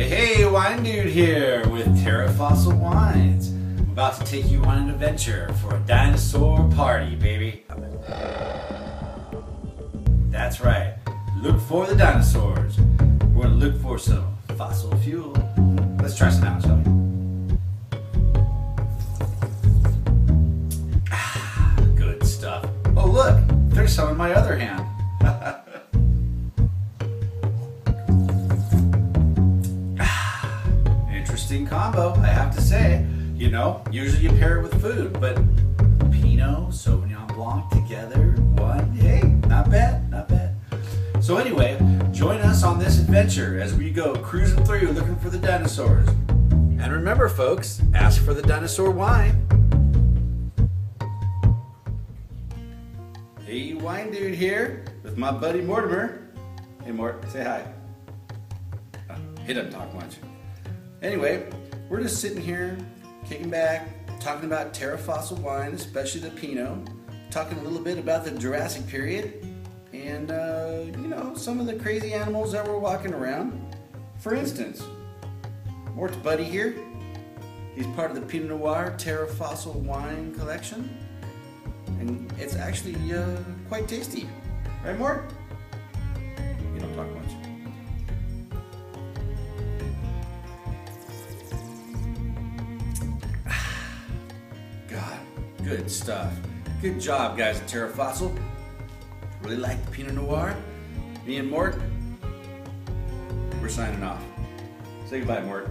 Wine Dude here with Terra Fossil Wines. I'm about to take you on an adventure for a dinosaur party, baby. That's right. Look for the dinosaurs. We're gonna look for some fossil fuel. Let's try some out, shall we? Ah, Good stuff. Oh, look, there's some in my other hand. Interesting combo, I have to say. You know, usually you pair it with food, but Pinot, Sauvignon Blanc together, one, hey, not bad, not bad. So anyway, join us on this adventure as we go cruising through looking for the dinosaurs. And remember, folks, ask for the dinosaur wine. Hey, wine dude here with my buddy Mortimer. Hey, Mort, say hi. Uh, he doesn't talk much. Anyway, we're just sitting here, kicking back, talking about Terra Fossil wine, especially the Pinot, talking a little bit about the Jurassic period, and uh, you know some of the crazy animals that were walking around. For instance, Mort's buddy here, he's part of the Pinot Noir Terra Fossil wine collection, and it's actually uh, quite tasty, right, Mort? Good stuff. Good job, guys at Terra Fossil. Really like the Pinot Noir. Me and Mort, we're signing off. Say goodbye, Mort.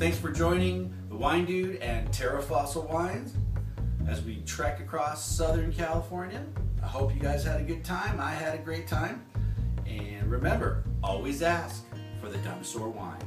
Thanks for joining the Wine Dude and Terra Fossil Wines as we trek across Southern California. I hope you guys had a good time. I had a great time. And remember, always ask for the dinosaur wine.